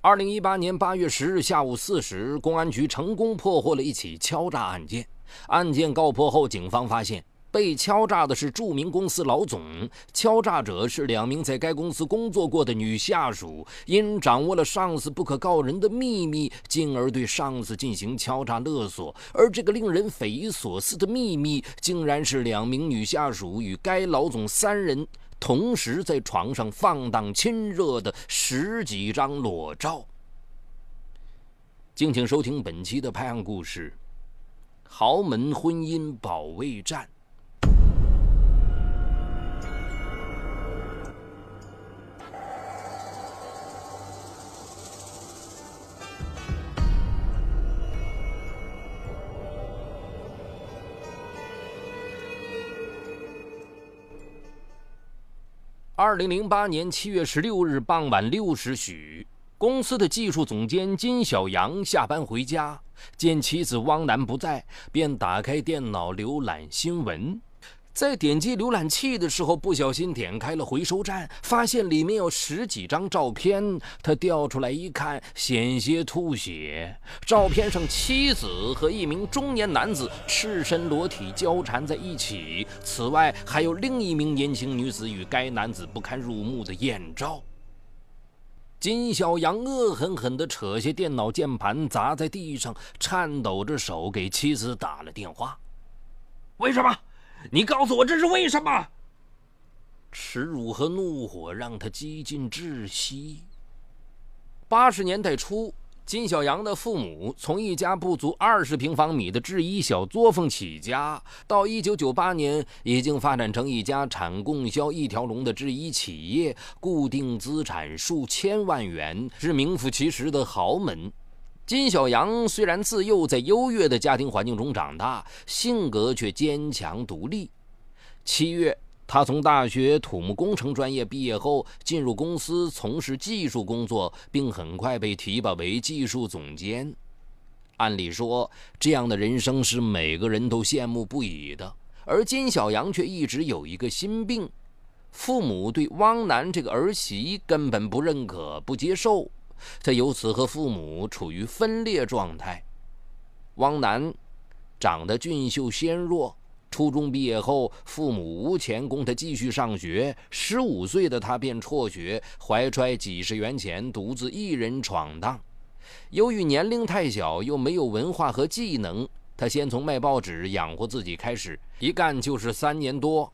二零一八年八月十日下午四时，公安局成功破获了一起敲诈案件。案件告破后，警方发现被敲诈的是著名公司老总，敲诈者是两名在该公司工作过的女下属，因掌握了上司不可告人的秘密，进而对上司进行敲诈勒索。而这个令人匪夷所思的秘密，竟然是两名女下属与该老总三人。同时在床上放荡亲热的十几张裸照。敬请收听本期的拍案故事：豪门婚姻保卫战。二零零八年七月十六日傍晚六时许，公司的技术总监金小阳下班回家，见妻子汪楠不在，便打开电脑浏览新闻。在点击浏览器的时候，不小心点开了回收站，发现里面有十几张照片。他调出来一看，险些吐血。照片上，妻子和一名中年男子赤身裸体交缠在一起。此外，还有另一名年轻女子与该男子不堪入目的艳照。金小阳恶狠狠地扯下电脑键盘，砸在地上，颤抖着手给妻子打了电话：“为什么？”你告诉我这是为什么？耻辱和怒火让他几近窒息。八十年代初，金小阳的父母从一家不足二十平方米的制衣小作坊起家，到一九九八年已经发展成一家产供销一条龙的制衣企业，固定资产数千万元，是名副其实的豪门。金小阳虽然自幼在优越的家庭环境中长大，性格却坚强独立。七月，他从大学土木工程专业毕业后，进入公司从事技术工作，并很快被提拔为技术总监。按理说，这样的人生是每个人都羡慕不已的，而金小阳却一直有一个心病：父母对汪楠这个儿媳根本不认可、不接受。他由此和父母处于分裂状态。汪楠长得俊秀纤弱，初中毕业后，父母无钱供他继续上学。十五岁的他便辍学，怀揣几十元钱，独自一人闯荡。由于年龄太小，又没有文化和技能，他先从卖报纸养活自己开始，一干就是三年多。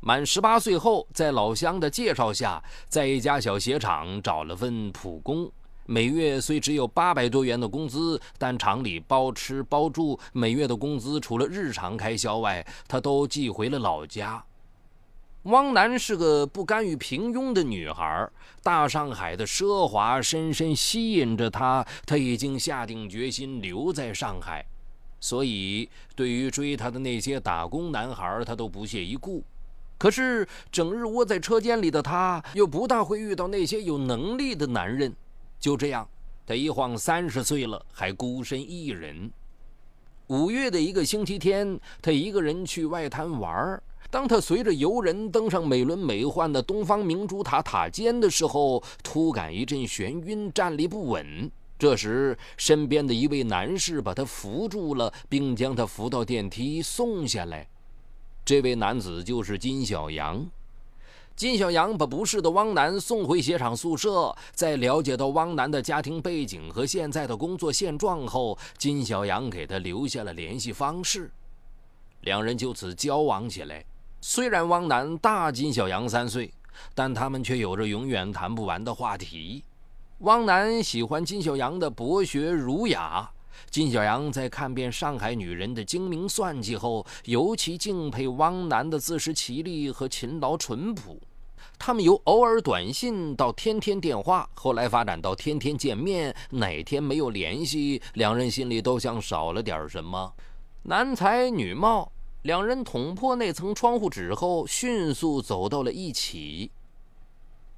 满十八岁后，在老乡的介绍下，在一家小鞋厂找了份普工。每月虽只有八百多元的工资，但厂里包吃包住，每月的工资除了日常开销外，他都寄回了老家。汪楠是个不甘于平庸的女孩，大上海的奢华深深吸引着她，她已经下定决心留在上海，所以对于追她的那些打工男孩，她都不屑一顾。可是整日窝在车间里的她，又不大会遇到那些有能力的男人。就这样，他一晃三十岁了，还孤身一人。五月的一个星期天，他一个人去外滩玩当他随着游人登上美轮美奂的东方明珠塔塔尖的时候，突感一阵眩晕，站立不稳。这时，身边的一位男士把他扶住了，并将他扶到电梯送下来。这位男子就是金小阳。金小阳把不适的汪楠送回鞋厂宿舍，在了解到汪楠的家庭背景和现在的工作现状后，金小阳给他留下了联系方式，两人就此交往起来。虽然汪楠大金小阳三岁，但他们却有着永远谈不完的话题。汪楠喜欢金小阳的博学儒雅，金小阳在看遍上海女人的精明算计后，尤其敬佩汪楠的自食其力和勤劳淳朴。他们由偶尔短信到天天电话，后来发展到天天见面。哪天没有联系，两人心里都像少了点什么。男才女貌，两人捅破那层窗户纸后，迅速走到了一起。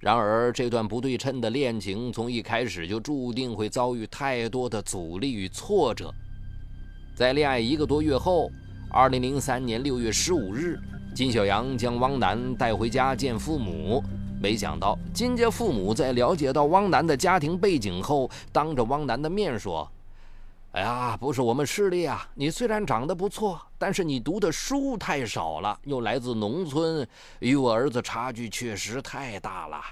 然而，这段不对称的恋情从一开始就注定会遭遇太多的阻力与挫折。在恋爱一个多月后，二零零三年六月十五日。金小阳将汪楠带回家见父母，没想到金家父母在了解到汪楠的家庭背景后，当着汪楠的面说：“哎呀，不是我们势利啊！你虽然长得不错，但是你读的书太少了，又来自农村，与我儿子差距确实太大了。”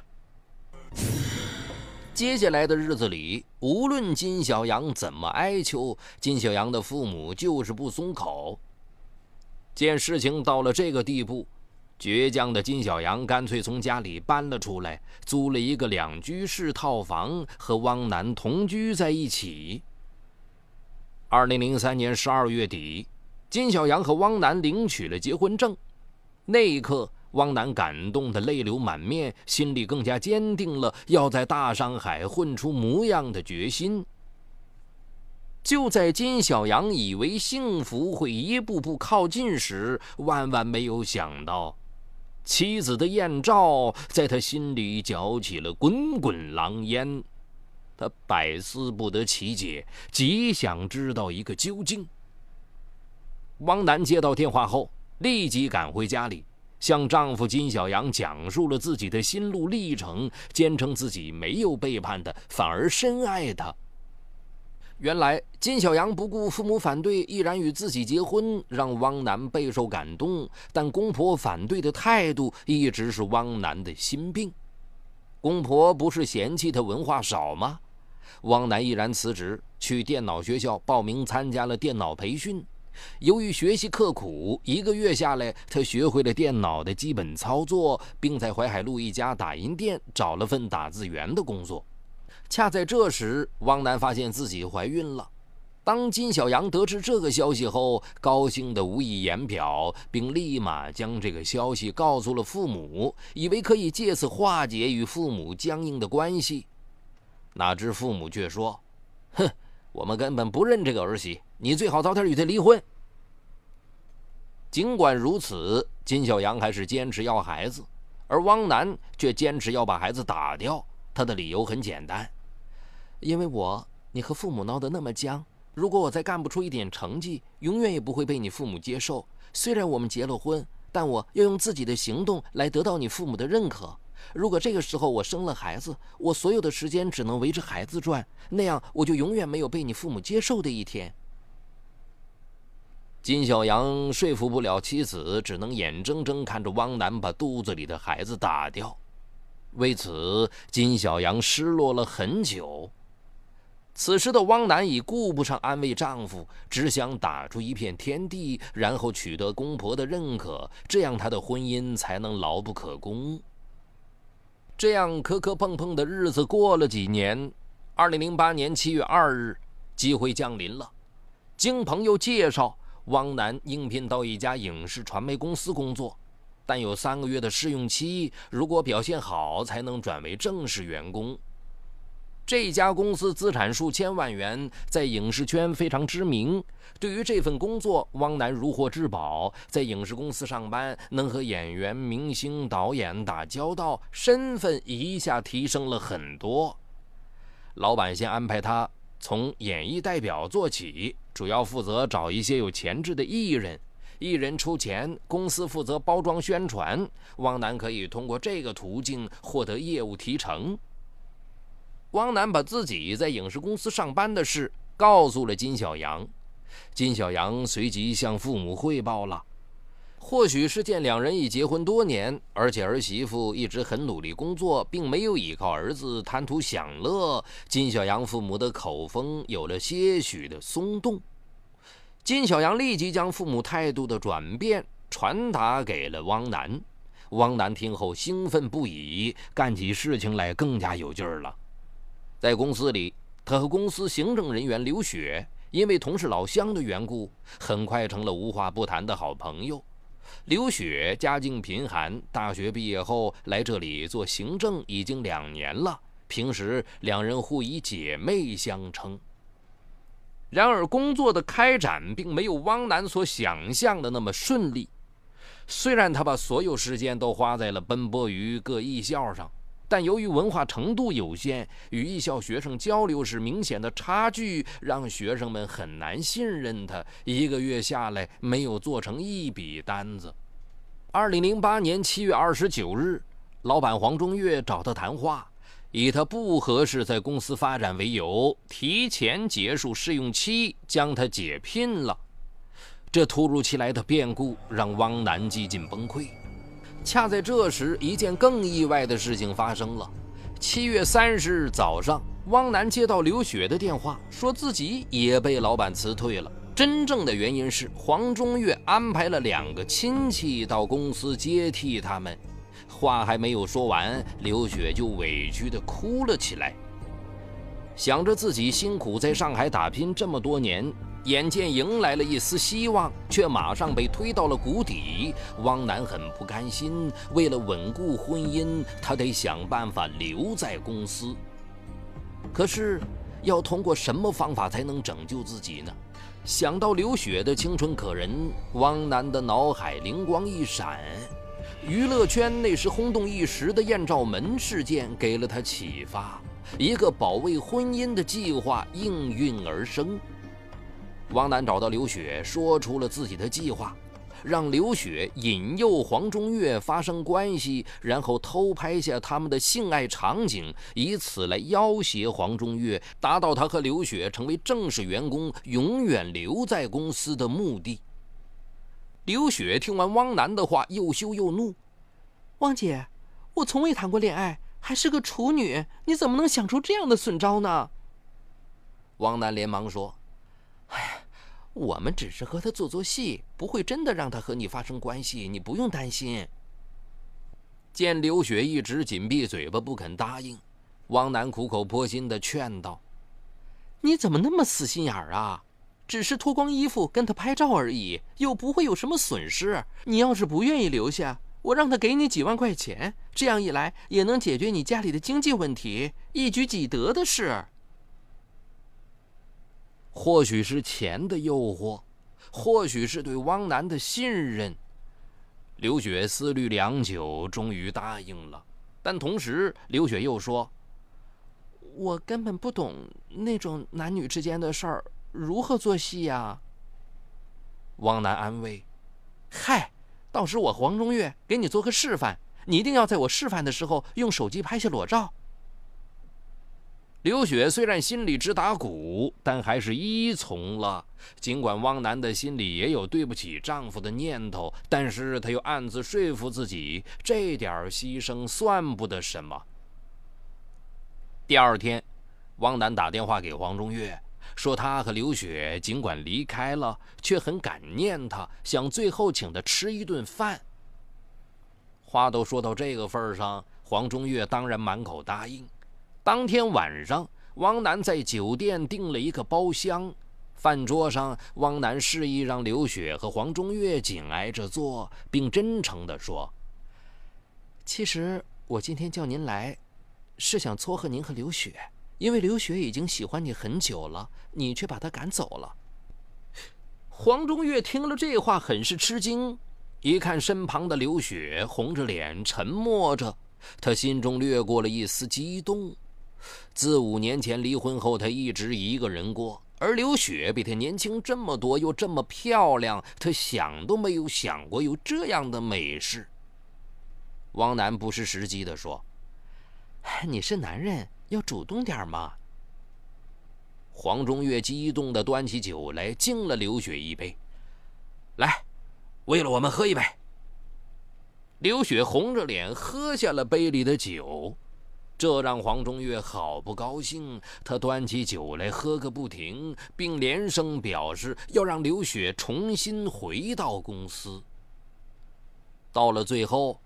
接下来的日子里，无论金小阳怎么哀求，金小阳的父母就是不松口。见事情到了这个地步。倔强的金小阳干脆从家里搬了出来，租了一个两居室套房，和汪楠同居在一起。二零零三年十二月底，金小阳和汪楠领取了结婚证。那一刻，汪楠感动的泪流满面，心里更加坚定了要在大上海混出模样的决心。就在金小阳以为幸福会一步步靠近时，万万没有想到。妻子的艳照在他心里搅起了滚滚狼烟，他百思不得其解，极想知道一个究竟。汪楠接到电话后，立即赶回家里，向丈夫金小阳讲述了自己的心路历程，坚称自己没有背叛他，反而深爱他。原来金小阳不顾父母反对，毅然与自己结婚，让汪楠备受感动。但公婆反对的态度一直是汪楠的心病。公婆不是嫌弃他文化少吗？汪楠毅然辞职，去电脑学校报名参加了电脑培训。由于学习刻苦，一个月下来，他学会了电脑的基本操作，并在淮海路一家打印店找了份打字员的工作。恰在这时，汪楠发现自己怀孕了。当金小阳得知这个消息后，高兴得无以言表，并立马将这个消息告诉了父母，以为可以借此化解与父母僵硬的关系。哪知父母却说：“哼，我们根本不认这个儿媳，你最好早点与她离婚。”尽管如此，金小阳还是坚持要孩子，而汪楠却坚持要把孩子打掉。他的理由很简单。因为我，你和父母闹得那么僵，如果我再干不出一点成绩，永远也不会被你父母接受。虽然我们结了婚，但我要用自己的行动来得到你父母的认可。如果这个时候我生了孩子，我所有的时间只能围着孩子转，那样我就永远没有被你父母接受的一天。金小阳说服不了妻子，只能眼睁睁看着汪楠把肚子里的孩子打掉。为此，金小阳失落了很久。此时的汪楠已顾不上安慰丈夫，只想打出一片天地，然后取得公婆的认可，这样她的婚姻才能牢不可攻。这样磕磕碰碰的日子过了几年，二零零八年七月二日，机会降临了。经朋友介绍，汪楠应聘到一家影视传媒公司工作，但有三个月的试用期，如果表现好，才能转为正式员工。这家公司资产数千万元，在影视圈非常知名。对于这份工作，汪楠如获至宝。在影视公司上班，能和演员、明星、导演打交道，身份一下提升了很多。老板先安排他从演艺代表做起，主要负责找一些有潜质的艺人，艺人出钱，公司负责包装宣传。汪楠可以通过这个途径获得业务提成。汪楠把自己在影视公司上班的事告诉了金小阳，金小阳随即向父母汇报了。或许是见两人已结婚多年，而且儿媳妇一直很努力工作，并没有依靠儿子贪图享乐，金小阳父母的口风有了些许的松动。金小阳立即将父母态度的转变传达给了汪楠。汪楠听后兴奋不已，干起事情来更加有劲儿了。在公司里，他和公司行政人员刘雪因为同是老乡的缘故，很快成了无话不谈的好朋友。刘雪家境贫寒，大学毕业后来这里做行政已经两年了，平时两人互以姐妹相称。然而，工作的开展并没有汪楠所想象的那么顺利。虽然他把所有时间都花在了奔波于各艺校上。但由于文化程度有限，与艺校学生交流时明显的差距，让学生们很难信任他。一个月下来，没有做成一笔单子。二零零八年七月二十九日，老板黄中岳找他谈话，以他不合适在公司发展为由，提前结束试用期，将他解聘了。这突如其来的变故让汪楠几近崩溃。恰在这时，一件更意外的事情发生了。七月三十日早上，汪楠接到刘雪的电话，说自己也被老板辞退了。真正的原因是黄中岳安排了两个亲戚到公司接替他们。话还没有说完，刘雪就委屈地哭了起来。想着自己辛苦在上海打拼这么多年。眼见迎来了一丝希望，却马上被推到了谷底。汪楠很不甘心，为了稳固婚姻，他得想办法留在公司。可是，要通过什么方法才能拯救自己呢？想到刘雪的清纯可人，汪楠的脑海灵光一闪，娱乐圈那时轰动一时的艳照门事件给了他启发，一个保卫婚姻的计划应运而生。汪楠找到刘雪，说出了自己的计划，让刘雪引诱黄中岳发生关系，然后偷拍下他们的性爱场景，以此来要挟黄中岳，达到他和刘雪成为正式员工，永远留在公司的目的。刘雪听完汪楠的话，又羞又怒：“汪姐，我从未谈过恋爱，还是个处女，你怎么能想出这样的损招呢？”汪楠连忙说。哎，我们只是和他做做戏，不会真的让他和你发生关系，你不用担心。见刘雪一直紧闭嘴巴不肯答应，汪楠苦口婆心的劝道：“你怎么那么死心眼儿啊？只是脱光衣服跟他拍照而已，又不会有什么损失。你要是不愿意留下，我让他给你几万块钱，这样一来也能解决你家里的经济问题，一举几得的事。”或许是钱的诱惑，或许是对汪楠的信任。刘雪思虑良久，终于答应了。但同时，刘雪又说：“我根本不懂那种男女之间的事儿，如何做戏呀？”汪楠安慰：“嗨，到时我和黄中岳给你做个示范，你一定要在我示范的时候用手机拍下裸照。”刘雪虽然心里直打鼓，但还是依从了。尽管汪楠的心里也有对不起丈夫的念头，但是她又暗自说服自己，这点牺牲算不得什么。第二天，汪楠打电话给黄中岳，说他和刘雪尽管离开了，却很感念他，想最后请他吃一顿饭。话都说到这个份上，黄中岳当然满口答应。当天晚上，汪楠在酒店订了一个包厢。饭桌上，汪楠示意让刘雪和黄中岳紧挨着坐，并真诚地说：“其实我今天叫您来，是想撮合您和刘雪，因为刘雪已经喜欢你很久了，你却把她赶走了。”黄中岳听了这话，很是吃惊。一看身旁的刘雪红着脸沉默着，他心中掠过了一丝激动。自五年前离婚后，他一直一个人过。而刘雪比他年轻这么多，又这么漂亮，他想都没有想过有这样的美事。汪楠不失时机地说：“你是男人，要主动点嘛。”黄中岳激动地端起酒来，敬了刘雪一杯。来，为了我们喝一杯。刘雪红着脸喝下了杯里的酒。这让黄中岳好不高兴，他端起酒来喝个不停，并连声表示要让刘雪重新回到公司。到了最后，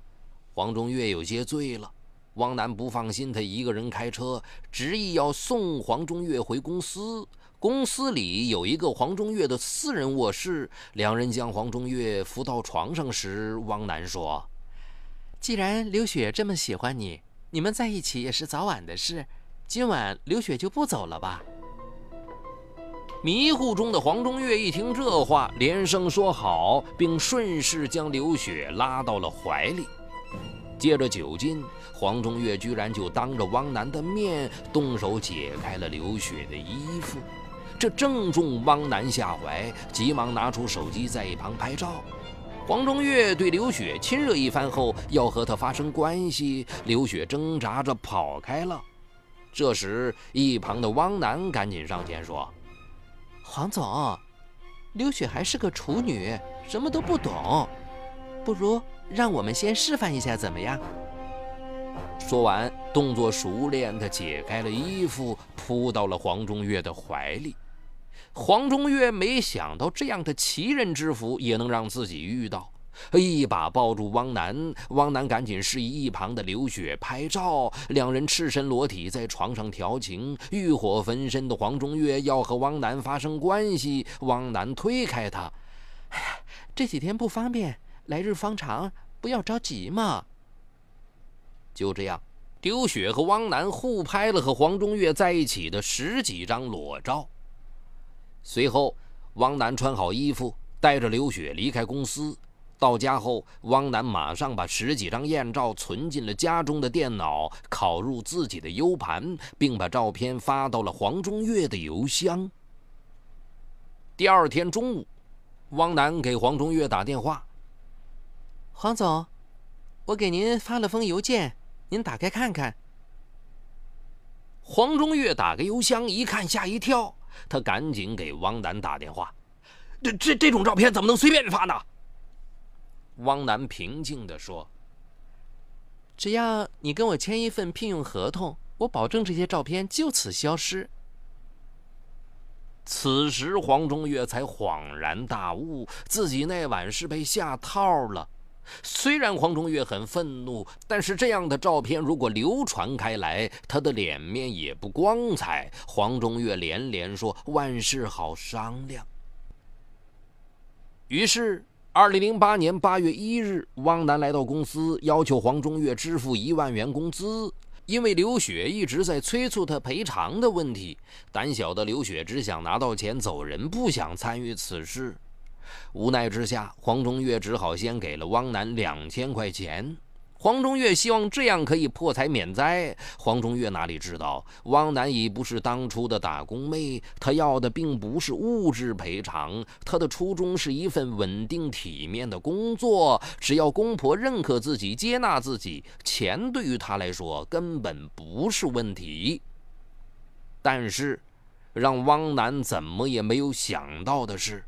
黄中岳有些醉了，汪楠不放心他一个人开车，执意要送黄中岳回公司。公司里有一个黄中岳的私人卧室，两人将黄中岳扶到床上时，汪楠说：“既然刘雪这么喜欢你。”你们在一起也是早晚的事，今晚刘雪就不走了吧？迷糊中的黄中岳一听这话，连声说好，并顺势将刘雪拉到了怀里。借着酒劲，黄中岳居然就当着汪楠的面动手解开了刘雪的衣服，这正中汪楠下怀，急忙拿出手机在一旁拍照。黄中岳对刘雪亲热一番后，要和她发生关系，刘雪挣扎着跑开了。这时，一旁的汪楠赶紧上前说：“黄总，刘雪还是个处女，什么都不懂，不如让我们先示范一下，怎么样？”说完，动作熟练地解开了衣服，扑到了黄中岳的怀里。黄中岳没想到这样的奇人之福也能让自己遇到，一把抱住汪楠，汪楠赶紧示意一旁的刘雪拍照，两人赤身裸体在床上调情。欲火焚身的黄中岳要和汪楠发生关系，汪楠推开他：“，这几天不方便，来日方长，不要着急嘛。”就这样，刘雪和汪楠互拍了和黄中岳在一起的十几张裸照。随后，汪楠穿好衣服，带着刘雪离开公司。到家后，汪楠马上把十几张艳照存进了家中的电脑，拷入自己的 U 盘，并把照片发到了黄中岳的邮箱。第二天中午，汪楠给黄中岳打电话：“黄总，我给您发了封邮件，您打开看看。”黄中岳打开邮箱一看，吓一跳。他赶紧给汪楠打电话：“这这这种照片怎么能随便发呢？”汪楠平静地说：“只要你跟我签一份聘用合同，我保证这些照片就此消失。”此时，黄中岳才恍然大悟，自己那晚是被下套了。虽然黄中岳很愤怒，但是这样的照片如果流传开来，他的脸面也不光彩。黄中岳连连说：“万事好商量。”于是，二零零八年八月一日，汪楠来到公司，要求黄中岳支付一万元工资。因为刘雪一直在催促他赔偿的问题，胆小的刘雪只想拿到钱走人，不想参与此事。无奈之下，黄中岳只好先给了汪楠两千块钱。黄中岳希望这样可以破财免灾。黄中岳哪里知道，汪楠已不是当初的打工妹，她要的并不是物质赔偿，她的初衷是一份稳定体面的工作。只要公婆认可自己、接纳自己，钱对于她来说根本不是问题。但是，让汪楠怎么也没有想到的是。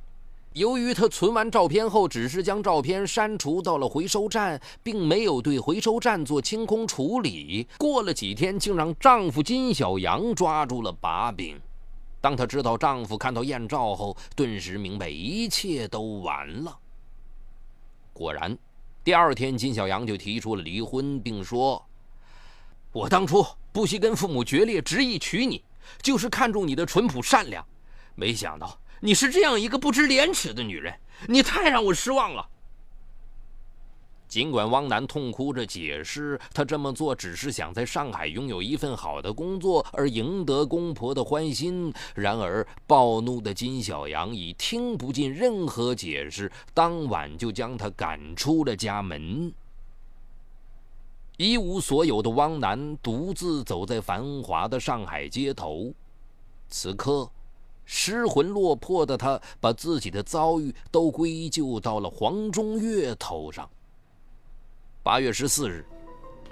由于她存完照片后，只是将照片删除到了回收站，并没有对回收站做清空处理。过了几天，竟让丈夫金小阳抓住了把柄。当她知道丈夫看到艳照后，顿时明白一切都完了。果然，第二天金小阳就提出了离婚，并说：“我当初不惜跟父母决裂，执意娶你，就是看中你的淳朴善良，没想到。”你是这样一个不知廉耻的女人，你太让我失望了。尽管汪楠痛哭着解释，他这么做只是想在上海拥有一份好的工作，而赢得公婆的欢心。然而，暴怒的金小阳已听不进任何解释，当晚就将他赶出了家门。一无所有的汪楠独自走在繁华的上海街头，此刻。失魂落魄的他，把自己的遭遇都归咎到了黄中岳头上。八月十四日，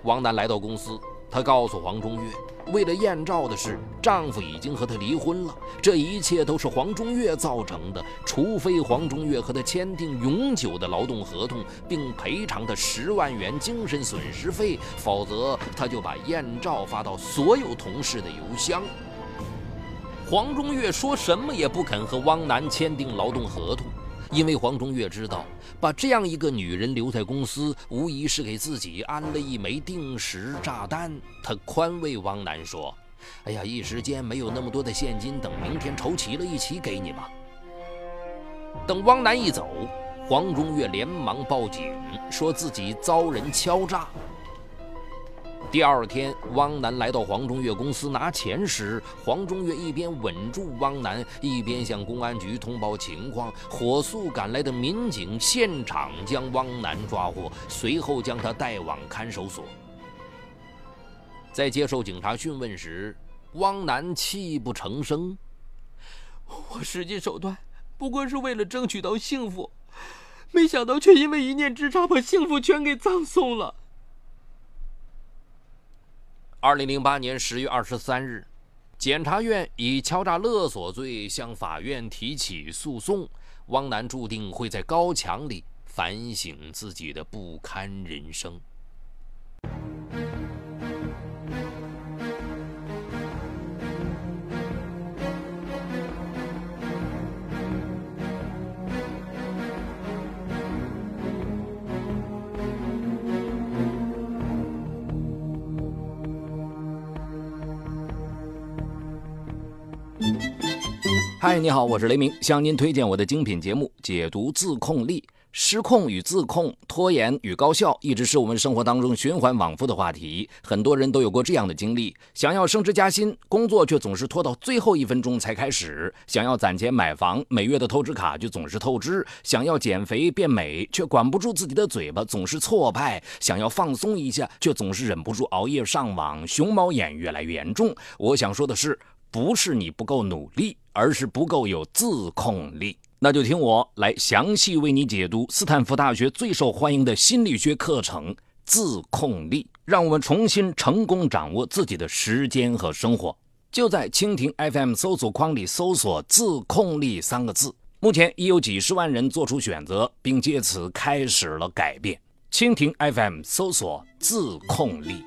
王楠来到公司，她告诉黄中岳，为了艳照的事，丈夫已经和她离婚了，这一切都是黄中岳造成的。除非黄中岳和她签订永久的劳动合同，并赔偿她十万元精神损失费，否则她就把艳照发到所有同事的邮箱。黄中岳说什么也不肯和汪楠签订劳动合同，因为黄中岳知道，把这样一个女人留在公司，无疑是给自己安了一枚定时炸弹。他宽慰汪楠说：“哎呀，一时间没有那么多的现金，等明天筹齐了，一起给你吧。”等汪楠一走，黄中岳连忙报警，说自己遭人敲诈。第二天，汪楠来到黄中岳公司拿钱时，黄中岳一边稳住汪楠，一边向公安局通报情况。火速赶来的民警现场将汪楠抓获，随后将他带往看守所。在接受警察讯问时，汪楠泣不成声：“我使尽手段，不过是为了争取到幸福，没想到却因为一念之差，把幸福全给葬送了。二零零八年十月二十三日，检察院以敲诈勒索罪向法院提起诉讼。汪楠注定会在高墙里反省自己的不堪人生。嗨，你好，我是雷鸣，向您推荐我的精品节目《解读自控力》。失控与自控、拖延与高效，一直是我们生活当中循环往复的话题。很多人都有过这样的经历：想要升职加薪，工作却总是拖到最后一分钟才开始；想要攒钱买房，每月的透支卡就总是透支；想要减肥变美，却管不住自己的嘴巴，总是挫败；想要放松一下，却总是忍不住熬夜上网，熊猫眼越来越严重。我想说的是。不是你不够努力，而是不够有自控力。那就听我来详细为你解读斯坦福大学最受欢迎的心理学课程——自控力，让我们重新成功掌握自己的时间和生活。就在蜻蜓 FM 搜索框里搜索“自控力”三个字，目前已有几十万人做出选择，并借此开始了改变。蜻蜓 FM 搜索“自控力”。